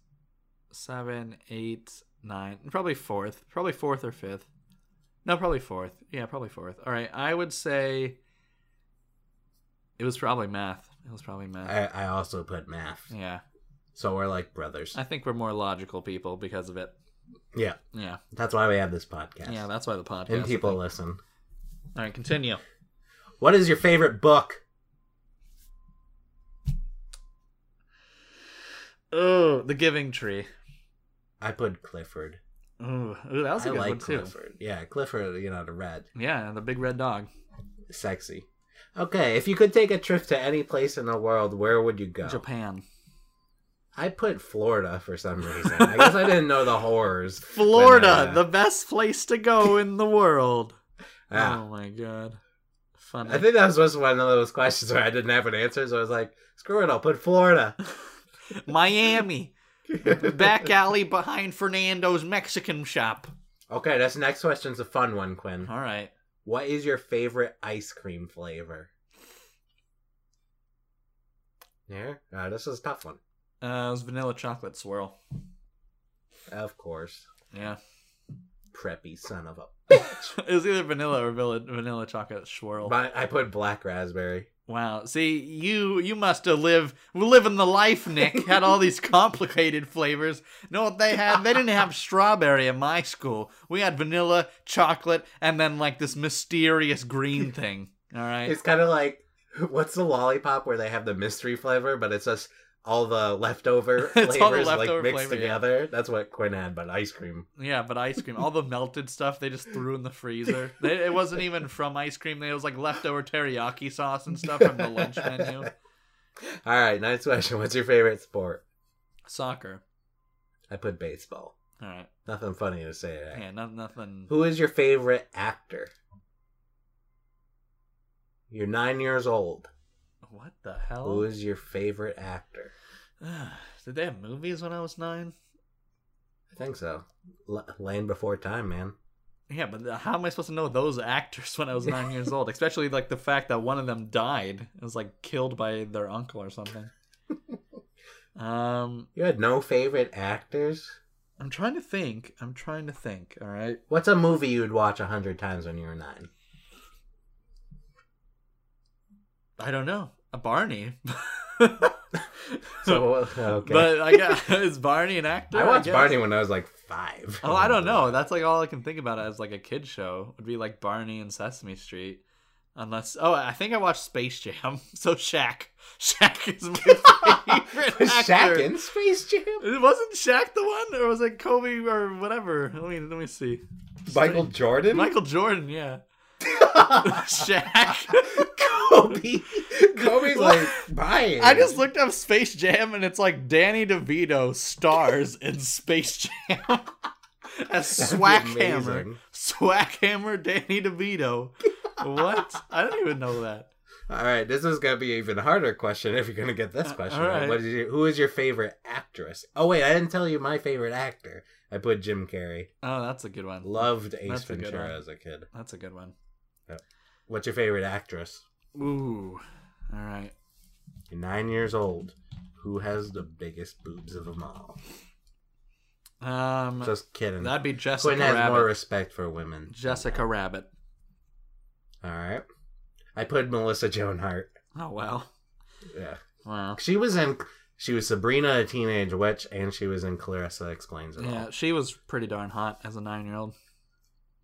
seven, eight, nine, probably fourth, probably fourth or fifth. No, probably fourth. Yeah, probably fourth. All right, I would say it was probably math. It was probably math. I, I also put math. yeah, So we're like brothers. I think we're more logical people because of it. Yeah. Yeah, That's why we have this podcast. yeah, that's why the podcast. and people listen. All right, continue. What is your favorite book? Oh, the Giving Tree. I put Clifford. Ooh, ooh, that was a I good like one too. Clifford. Yeah, Clifford. You know the red, Yeah, the big red dog. sexy. Okay, if you could take a trip to any place in the world, where would you go? Japan. I put Florida for some reason. I guess I didn't know the horrors. Florida, But, uh, the best place to go in the world. Yeah. Oh my god. Funny. I think that was just one of those questions where I didn't have an answer, so I was like, screw it, I'll put Florida. Miami. Back alley behind Fernando's Mexican shop. okay, this next question's a fun one, Quinn. All right. What is your favorite ice cream flavor? Yeah, uh, this is a tough one. Uh, it was vanilla chocolate swirl. Of course. Yeah. Preppy son of a bitch. it was either vanilla or vanilla, vanilla chocolate swirl. but I put black raspberry. Wow. See, you you must have lived living the life, Nick. Had all these complicated flavors. Know what they had? They didn't have strawberry in my school. We had vanilla, chocolate, and then like this mysterious green thing. All right. It's kind of like what's the lollipop where they have the mystery flavor, but it's just all the leftover flavors the like mixed flavor, yeah. together. That's what Quinn had, but ice cream. Yeah, but ice cream, all the melted stuff they just threw in the freezer. They, it wasn't even from ice cream. It was like leftover teriyaki sauce and stuff from the lunch menu. All right, next question. What's your favorite sport? Soccer. I put baseball. All right. Nothing funny to say there. Yeah, not, nothing. Who is your favorite actor? You're nine years old. What the hell? Who is your favorite actor? Did they have movies when I was nine? I think so. L- Land Before Time, man. Yeah, but how am I supposed to know those actors when I was nine years old? Especially like the fact that one of them died. It was like killed by their uncle or something. um, You had no favorite actors? I'm trying to think. I'm trying to think. All right. What's a movie you'd watch a hundred times when you were nine? I don't know. A Barney. So okay. But I got is Barney an actor? I watched guess? Barney when I was like five. Oh, I don't know. That's like all I can think about as like a kid show would be like Barney and Sesame Street. Unless, oh, I think I watched Space Jam. So Shaq, Shaq is my favorite Was actor. Shaq in Space Jam? It wasn't Shaq the one, or was it Kobe or whatever? Let me let me see. Michael Jordan? Michael Jordan, yeah. Shaq. Kobe. Kobe's like buying. I just looked up Space Jam and it's like Danny DeVito stars in Space Jam as That'd be Swackhammer. amazing. Swackhammer Danny DeVito. What? I didn't even know that. All right, this is gonna be an even harder question if you're gonna get this Uh, question. all right. What is your, who is your favorite actress? Oh wait, I didn't tell you my favorite actor. I put Jim Carrey. Oh, that's a good one. Loved Ace That's Ventura one. as a kid. That's a good one. What's your favorite actress? Ooh. All right. You're nine years old. Who has the biggest boobs of them all? Um, Just kidding. that'd be Jessica Quinn has Rabbit. more respect for women. Jessica Rabbit. All right. I put Melissa Joan Hart. Oh wow. Yeah. Wow. She was in. She was Sabrina, a teenage witch, and she was in Clarissa Explains It Yeah, All. Yeah, she was pretty darn hot as a nine-year-old.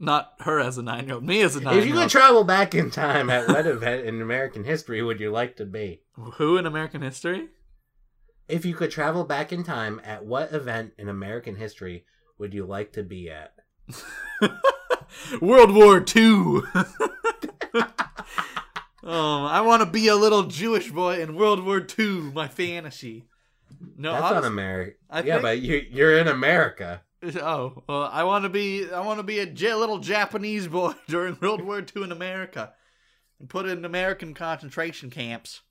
Not her as a nine-year-old. Me as a nine-year-old. If you could travel back in time, at what event in American history would you like to be? Who in American history? If you could travel back in time, at what event in American history would you like to be at? World War Two. um, I want to be a little Jewish boy in World War Two. My fantasy. No, That's honest- not America. Yeah, think- but you, you're in America. Oh, well, I want to be. I want to be a J- little Japanese boy during World War II in America, and put in American concentration camps.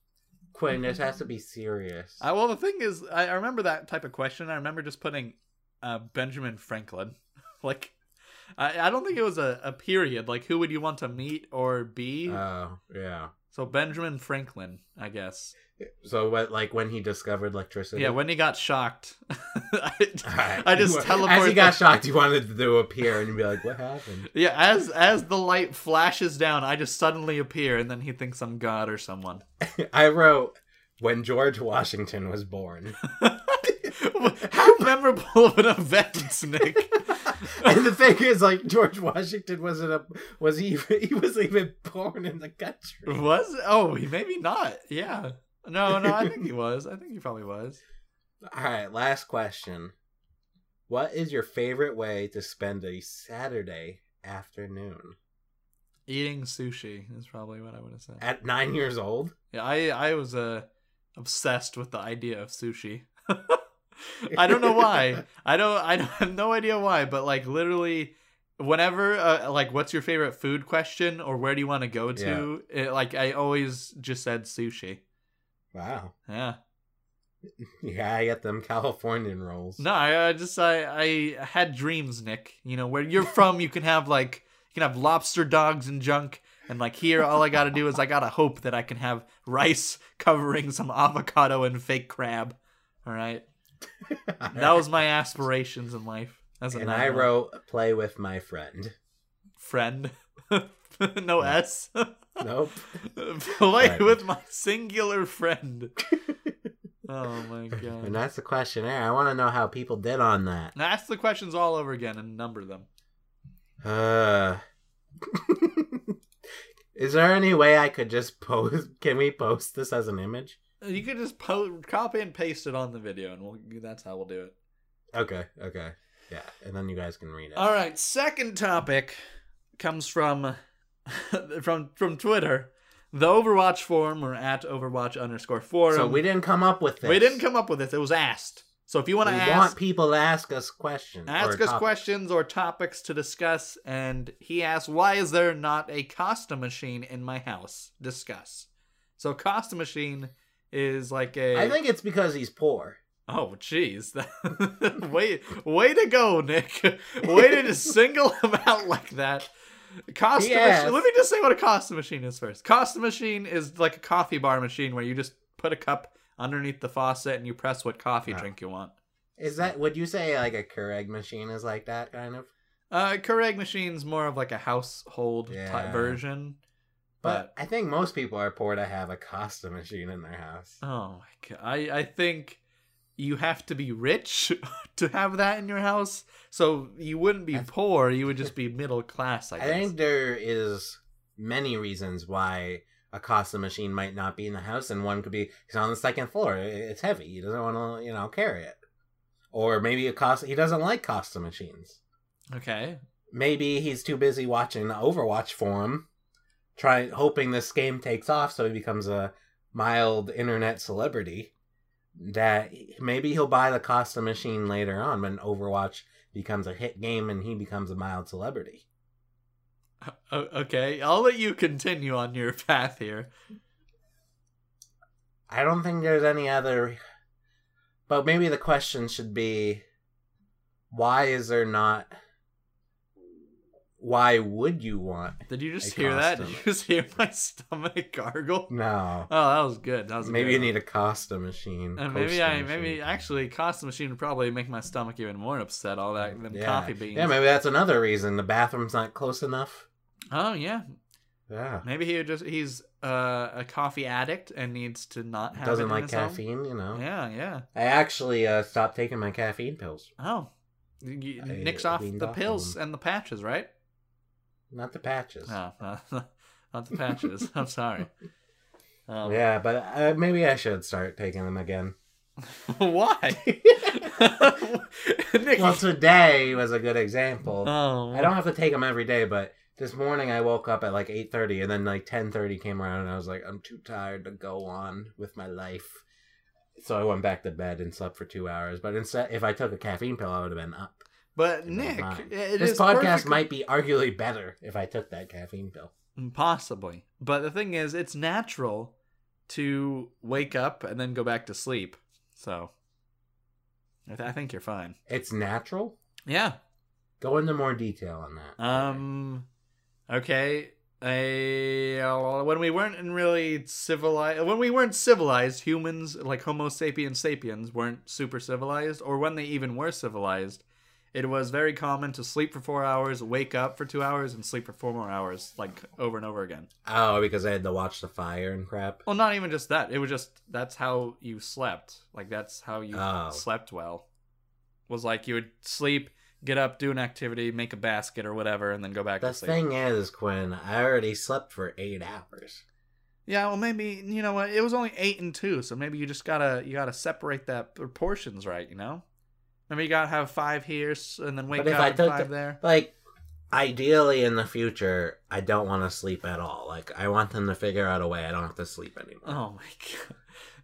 Quinn, this has to be serious. I, well, the thing is, I, I remember that type of question. I remember just putting uh, Benjamin Franklin. like, I, I don't think it was a, a period. Like, who would you want to meet or be? Oh, yeah. So Benjamin Franklin, I guess. So what? Like when he discovered electricity? Yeah, when he got shocked, I, Alright. I just As teleported. he got shocked, he wanted to appear and be like, "What happened?" Yeah, as as the light flashes down, I just suddenly appear, and then he thinks I'm God or someone. I wrote when George Washington was born, How memorable of an event, Nick! And the thing is, like George Washington wasn't a was he even, he was even born in the country. Was oh, he maybe not. Yeah, no, no, I think he was. I think he probably was. All right, last question. What is your favorite way to spend a Saturday afternoon? Eating sushi is probably what I would have said. At nine years old? Yeah, I I was uh, obsessed with the idea of sushi. I don't know why. I don't. I don't have no idea why. But like literally, whenever uh, like, what's your favorite food question or where do you want to go to? It, like I always just said sushi. Wow. Yeah. Yeah, I get them Californian rolls. No, I, I just I I had dreams, Nick. You know where you're from, you can have like you can have lobster dogs and junk. And like here, all I gotta do is I gotta hope that I can have rice covering some avocado and fake crab. All right. that was my aspirations in life. As a and I wrote play with my friend. friend, no S. Nope. Play with my singular friend. oh my god. and that's the questionnaire. I want to know how people did on that. Now ask the questions all over again and number them. Uh, is there any way I could just post? Can we post this as an image? You could just po- copy and paste it on the video, and we'll, that's how we'll do it. Okay, okay, yeah, and then you guys can read it. All right, second topic comes from from from Twitter, the Overwatch forum or at Overwatch underscore forum. so we didn't come up with this. we didn't come up with this; it was asked. So if you want We to want people to ask us questions. ask us topics. questions or topics to discuss, and he asked, "Why is there not a Costa machine in my house?" Discuss. So Costa machine is like a. I think it's because he's poor. Oh, jeez. way, way to go, Nick. Way to just single him out like that. Costa Yes. machine. Let me just say what a Costa machine is first. Costa machine is like a coffee bar machine where you just put a cup underneath the faucet and you press what coffee Oh. drink you want. Is that? Would you say like a Keurig machine is like that kind of? Uh, Keurig machine's more of like a household Yeah. type version. But I think most people are poor to have a Costa machine in their house. Oh my god. I, I think you have to be rich to have that in your house. So you wouldn't be poor, you would just be middle class, I I think there is many reasons why a Costa machine might not be in the house, and one could be he's on the second floor. It's heavy. He doesn't want to, you know, carry it. Or maybe a Costa. He doesn't like Costa machines. Okay. Maybe he's too busy watching the Overwatch forum, trying hoping this game takes off, so he becomes a mild internet celebrity. That maybe he'll buy the Costa machine later on when Overwatch becomes a hit game and he becomes a mild celebrity. Okay, I'll let you continue on your path here. I don't think there's any other. But maybe the question should be why is there not. Why would you want. Did you just hear that? Did you just hear my stomach gargle? No. Oh, that was good. That was Maybe you one. need a Costa machine. And maybe I machine. maybe actually Costa machine would probably make my stomach even more upset. All that them Yeah. coffee beans. Yeah, maybe that's another reason. The bathroom's not close enough. oh yeah, Yeah. maybe he would just he's uh, a coffee addict and needs to not have Doesn't like his home. caffeine, you know. Yeah, yeah. I actually uh, stopped taking my caffeine pills. Oh, nicks off the off pills and the patches, right? Not the patches. No, not the patches. I'm sorry. Um, Yeah, but uh, maybe I should start taking them again. Why? Well, today was a good example. oh, I don't have to take them every day, but this morning I woke up at like 8:30 and then like 10:30 came around and I was like I'm too tired to go on with my life. So I went back to bed and slept for 2 hours, but instead if I took a caffeine pill I would have been up. But Nick, this is podcast perfectly- might be arguably better if I took that caffeine pill. possibly. But the thing is, it's natural to wake up and then go back to sleep. So I, th- I think you're fine. It's natural? Yeah. Go into more detail on that. Um. Okay. I, when we weren't in really civilized, when we weren't civilized, humans like Homo sapiens sapiens weren't super civilized, or when they even were civilized, it was very common to sleep for four hours, wake up for two hours, and sleep for four more hours, like over and over again. Oh, because I had to watch the fire and crap. Well, not even just that. It was just that's how you slept. Like that's how you Oh. slept well. Was like you would sleep, get up, do an activity, make a basket or whatever, and then go back The to sleep. The thing is, Quinn, I already slept for 8 hours. Yeah, well, maybe you know what? It was only eight and two, so maybe you just gotta you gotta separate that proportions right. You know, Remember, you gotta have five here and then wake up five the- there. Like, ideally in the future, I don't want to sleep at all. Like, I want them to figure out a way I don't have to sleep anymore. Oh my god.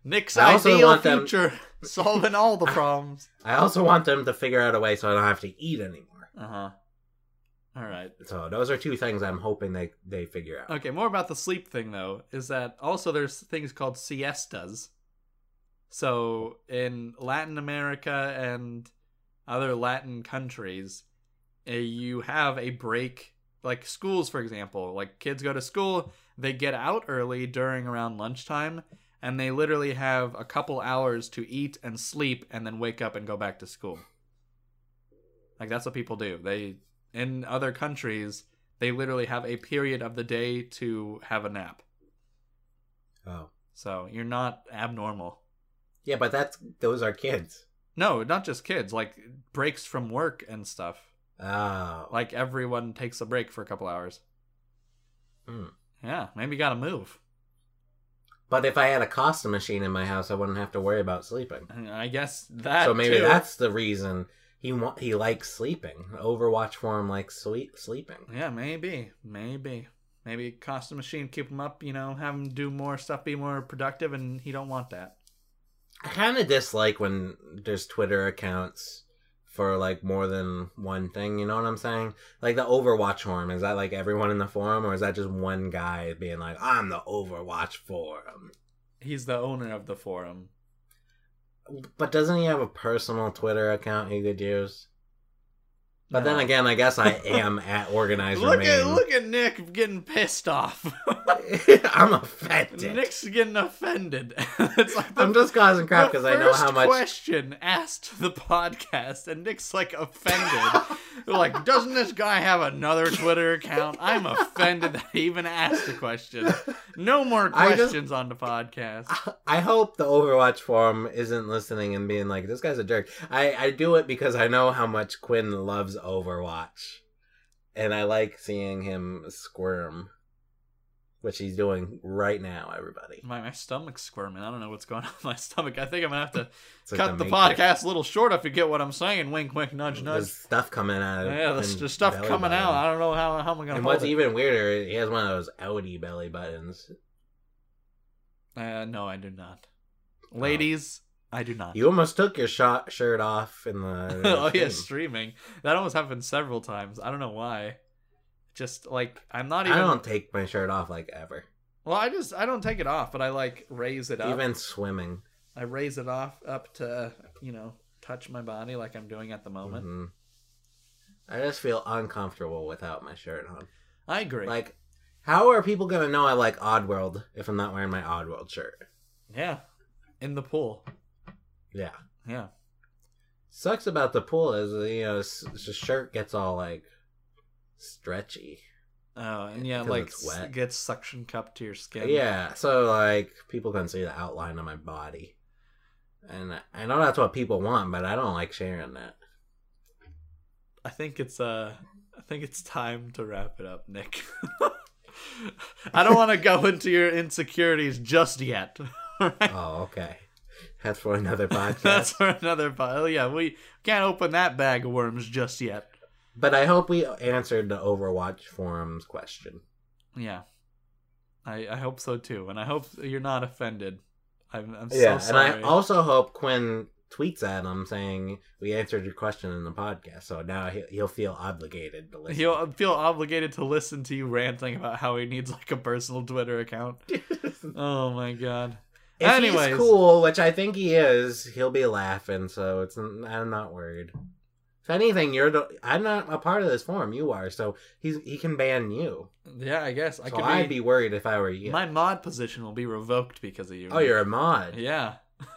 Nick's I ideal want them- future, solving all the problems. I also want them to figure out a way so I don't have to eat anymore. Uh huh. All right. So those are two things I'm hoping they they figure out. Okay, more about the sleep thing though is that also there's things called siestas. So in Latin America and other Latin countries, uh, you have a break like schools for example, like kids go to school, they get out early during around lunchtime and they literally have a couple hours to eat and sleep and then wake up and go back to school. Like that's what people do. They in other countries, they literally have a period of the day to have a nap. Oh, So you're not abnormal. yeah, but that's those are kids. No, not just kids, like breaks from work and stuff. Oh, Like everyone takes a break for a couple hours. Hmm. Yeah, maybe you gotta move. but if I had a costume machine in my house, I wouldn't have to worry about sleeping. I guess that. so maybe too. that's the reason he wa- he likes sleeping. Overwatch forum likes sweet sleeping. Yeah, maybe, maybe, maybe Costa machine, keep him up. You know, have him do more stuff, be more productive, and he don't want that. I kind of dislike when there's Twitter accounts for like more than one thing. You know what I'm saying? Like the Overwatch forum. Is that like everyone in the forum, or is that just one guy being like, "I'm the Overwatch forum"? He's the owner of the forum. But doesn't he have a personal Twitter account he could use? But then again, I guess I am at organized Look at remain. look at Nick getting pissed off. I'm offended. Nick's getting offended. it's like the I'm just causing crap because I know how much. question asked the podcast, and Nick's like offended. Like, doesn't this guy have another Twitter account? I'm offended that he even asked a question. No more I just- questions on the podcast. I hope the Overwatch forum isn't listening and being like, "This guy's a jerk." I I do it because I know how much Quinn loves Overwatch, and I like seeing him squirm, which he's doing right now. Everybody, My, my stomach's squirming. I don't know what's going on with my stomach. I think I'm gonna have to It's like cut the, Matrix. podcast a little short if you get what I'm saying. Wink, wink, nudge, nudge. There's stuff coming out. of Yeah, the, Quinn's the stuff coming out. I don't know how how I'm gonna And hold what's it. even weirder, he has one of those Audi belly buttons. Uh, no, I do not. Ladies, I do not. You almost took your shot shirt off in the. oh yeah, streaming. That almost happened several times. I don't know why. Just like I'm not even. I don't take my shirt off like ever. Well, I just I don't take it off, but I like raise it up. Even swimming. I raise it off up to you know touch my body like I'm doing at the moment. Mhm. I just feel uncomfortable without my shirt on. I agree. Like, how are people gonna know I like Oddworld if I'm not wearing my Oddworld shirt? yeah, in the pool. Yeah. Yeah. Sucks about the pool is you know the shirt gets all like stretchy. Oh, and yeah, like wet. gets suction cup to your skin. Yeah, so like people can see the outline of my body, and I- know that's what people want, but I don't like sharing that. I think it's uh I think it's time to wrap it up, Nick. I don't want to go into your insecurities just yet. Alright? Oh, okay. That's for another podcast. That's for another pile. Oh, yeah, we can't open that bag of worms just yet. But I hope we answered the Overwatch forums question. Yeah. I I hope so too. And I hope you're not offended. I'm I'm yeah, so and. I also hope Quinn tweets at him saying we answered your question in the podcast, so now he- he'll feel obligated to listen. He'll feel obligated to listen to you ranting about how he needs like a personal Twitter account. Oh my god. If Anyways. he's cool, which I think he is, he'll be laughing. So it's I'm not worried. If anything, you're the I'm not a part of this forum. You are, so he's he can ban you. Yeah, I guess I so could I'd be, be worried if I were you. my mod position will be revoked because of you. oh, you're a mod. Yeah.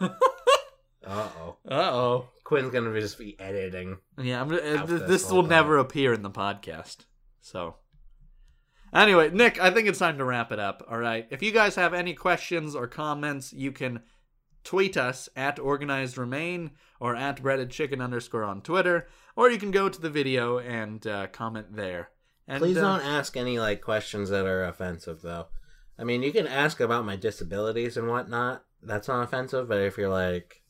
Uh oh. Uh oh. Quinn's gonna just be editing. Yeah, I'm, uh, this this will never appear in the podcast. So, anyway, Nick, I think it's time to wrap it up. All right. If you guys have any questions or comments, you can tweet us at organized remain or at breaded chicken underscore on Twitter, or you can go to the video and uh, comment there. And, Please uh, don't ask any like questions that are offensive, though. I mean, you can ask about my disabilities and whatnot. That's not offensive. But if you're like,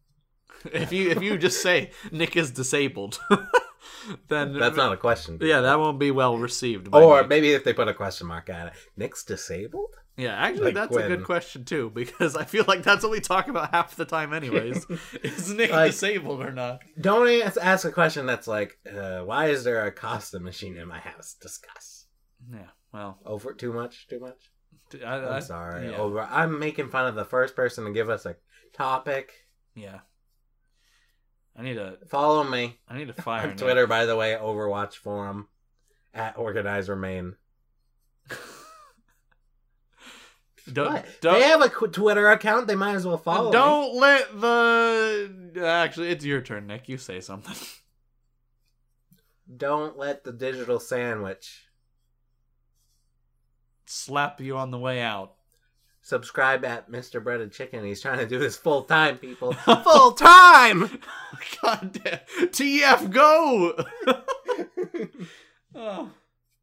if you if you just say Nick is disabled, then That's not a question. yeah, that won't be well received. By Or me. maybe if they put a question mark at it, Nick's disabled. yeah, actually, like that's a good question too because I feel like that's what we talk about half the time, anyways. is Nick Like- disabled or not? Don't ask, ask a question that's like, uh, "Why is there a Costa machine in my house?" Discuss. Yeah, well, Over too much, too much. I, I'm sorry. Yeah, Over. I'm making fun of the first person to give us a topic. yeah. I need to Follow me I need to fire on. Twitter, by the way. Overwatch forum at organizer main. Don't don't They have a Twitter account. They might as well follow. don't let the actually it's your turn, Nick. You say something. Don't let the digital sandwich Slap you on the way out. Subscribe at Mr. Breaded Chicken. He's trying to do this full time, people. full time. God damn. TF go. oh.